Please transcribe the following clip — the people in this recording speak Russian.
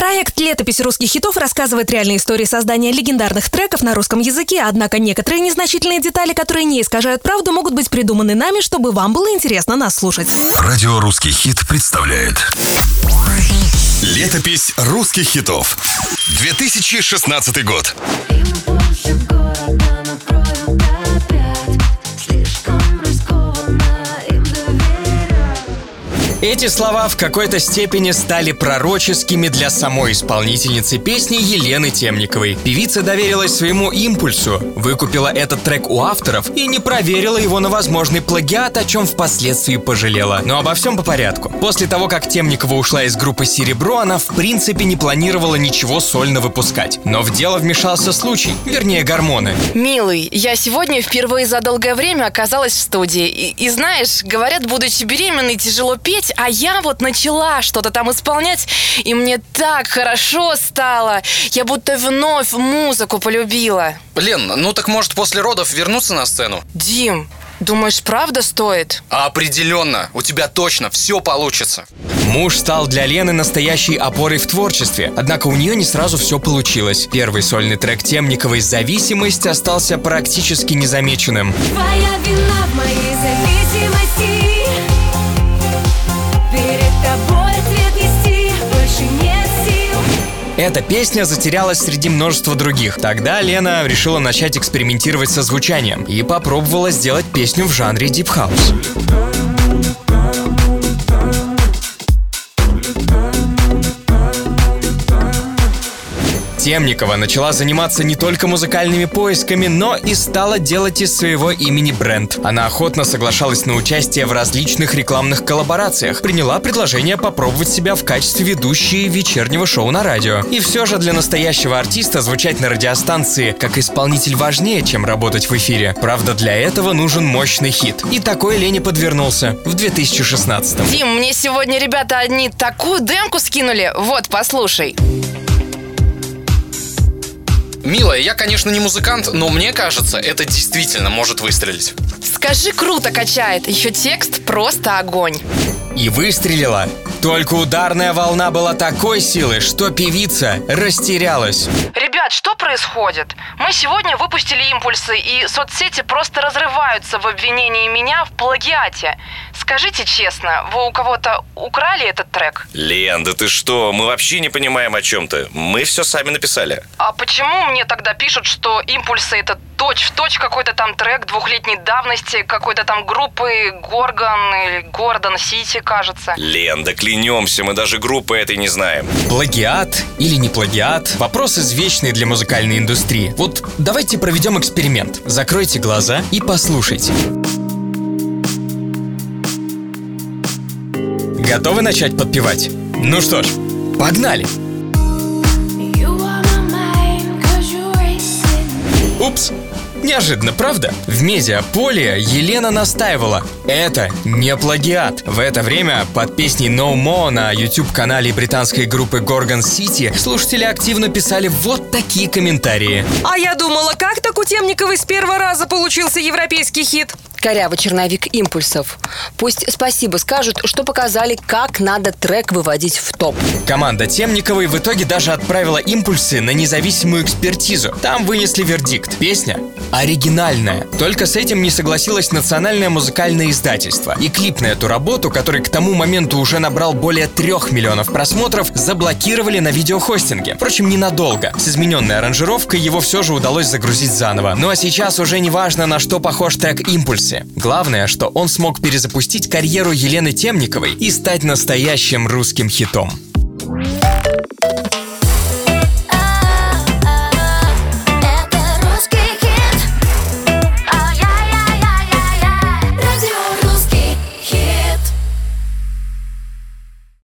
Проект «Летопись русских хитов» рассказывает реальные истории создания легендарных треков на русском языке, однако некоторые незначительные детали, которые не искажают правду, могут быть придуманы нами, чтобы вам было интересно нас слушать. Радио «Русский хит» представляет Летопись русских хитов 2016 год Эти слова в какой-то степени стали пророческими для самой исполнительницы песни Елены Темниковой. Певица доверилась своему импульсу, выкупила этот трек у авторов и не проверила его на возможный плагиат, о чем впоследствии пожалела. Но обо всем по порядку. После того, как Темникова ушла из группы «Серебро», она в принципе не планировала ничего сольно выпускать. Но в дело вмешался случай, вернее гормоны. Милый, я сегодня впервые за долгое время оказалась в студии. И, и знаешь, говорят, будучи беременной, тяжело петь, а я вот начала что-то там исполнять, и мне так хорошо стало. Я будто вновь музыку полюбила. Лен, ну так может после родов вернуться на сцену? Дим, думаешь, правда стоит? Определенно, у тебя точно все получится. Муж стал для Лены настоящей опорой в творчестве, однако у нее не сразу все получилось. Первый сольный трек Темниковой «Зависимость» остался практически незамеченным. Твоя вина в моей Эта песня затерялась среди множества других. Тогда Лена решила начать экспериментировать со звучанием и попробовала сделать песню в жанре дип-хаус. Темникова начала заниматься не только музыкальными поисками, но и стала делать из своего имени бренд. Она охотно соглашалась на участие в различных рекламных коллаборациях, приняла предложение попробовать себя в качестве ведущей вечернего шоу на радио. И все же для настоящего артиста звучать на радиостанции как исполнитель важнее, чем работать в эфире. Правда, для этого нужен мощный хит. И такой Лене подвернулся в 2016 Дим, мне сегодня ребята одни такую демку скинули. Вот, послушай. Милая, я, конечно, не музыкант, но мне кажется, это действительно может выстрелить. Скажи, круто качает. Еще текст просто огонь. И выстрелила. Только ударная волна была такой силы, что певица растерялась. Ребят, что происходит? Мы сегодня выпустили импульсы, и соцсети просто разрываются в обвинении меня в плагиате. Скажите честно, вы у кого-то украли этот трек? Лен, да ты что? Мы вообще не понимаем, о чем ты. Мы все сами написали. А почему мне тогда пишут, что импульсы это точь-в-точь какой-то там трек двухлетней давности, какой-то там группы Горгон или Гордон Сити, кажется? Лен, да клянемся, мы даже группы этой не знаем. Плагиат или не плагиат? Вопрос извечный для музыкальной индустрии. Вот давайте проведем эксперимент. Закройте глаза и послушайте. Готовы начать подпевать? Ну что ж, погнали! Упс! Неожиданно, правда? В медиаполе Елена настаивала. Это не плагиат. В это время под песней No More на YouTube-канале британской группы Gorgon City слушатели активно писали вот такие комментарии. А я думала, как так у Темниковой с первого раза получился европейский хит? Корявый черновик импульсов. Пусть спасибо скажут, что показали, как надо трек выводить в топ. Команда Темниковой в итоге даже отправила импульсы на независимую экспертизу. Там вынесли вердикт. Песня оригинальная. Только с этим не согласилось национальное музыкальное издательство. И клип на эту работу, который к тому моменту уже набрал более трех миллионов просмотров, заблокировали на видеохостинге. Впрочем, ненадолго. С измененной аранжировкой его все же удалось загрузить заново. Ну а сейчас уже не важно, на что похож трек «Импульсе». Главное, что он смог перезапустить карьеру Елены Темниковой и стать настоящим русским хитом.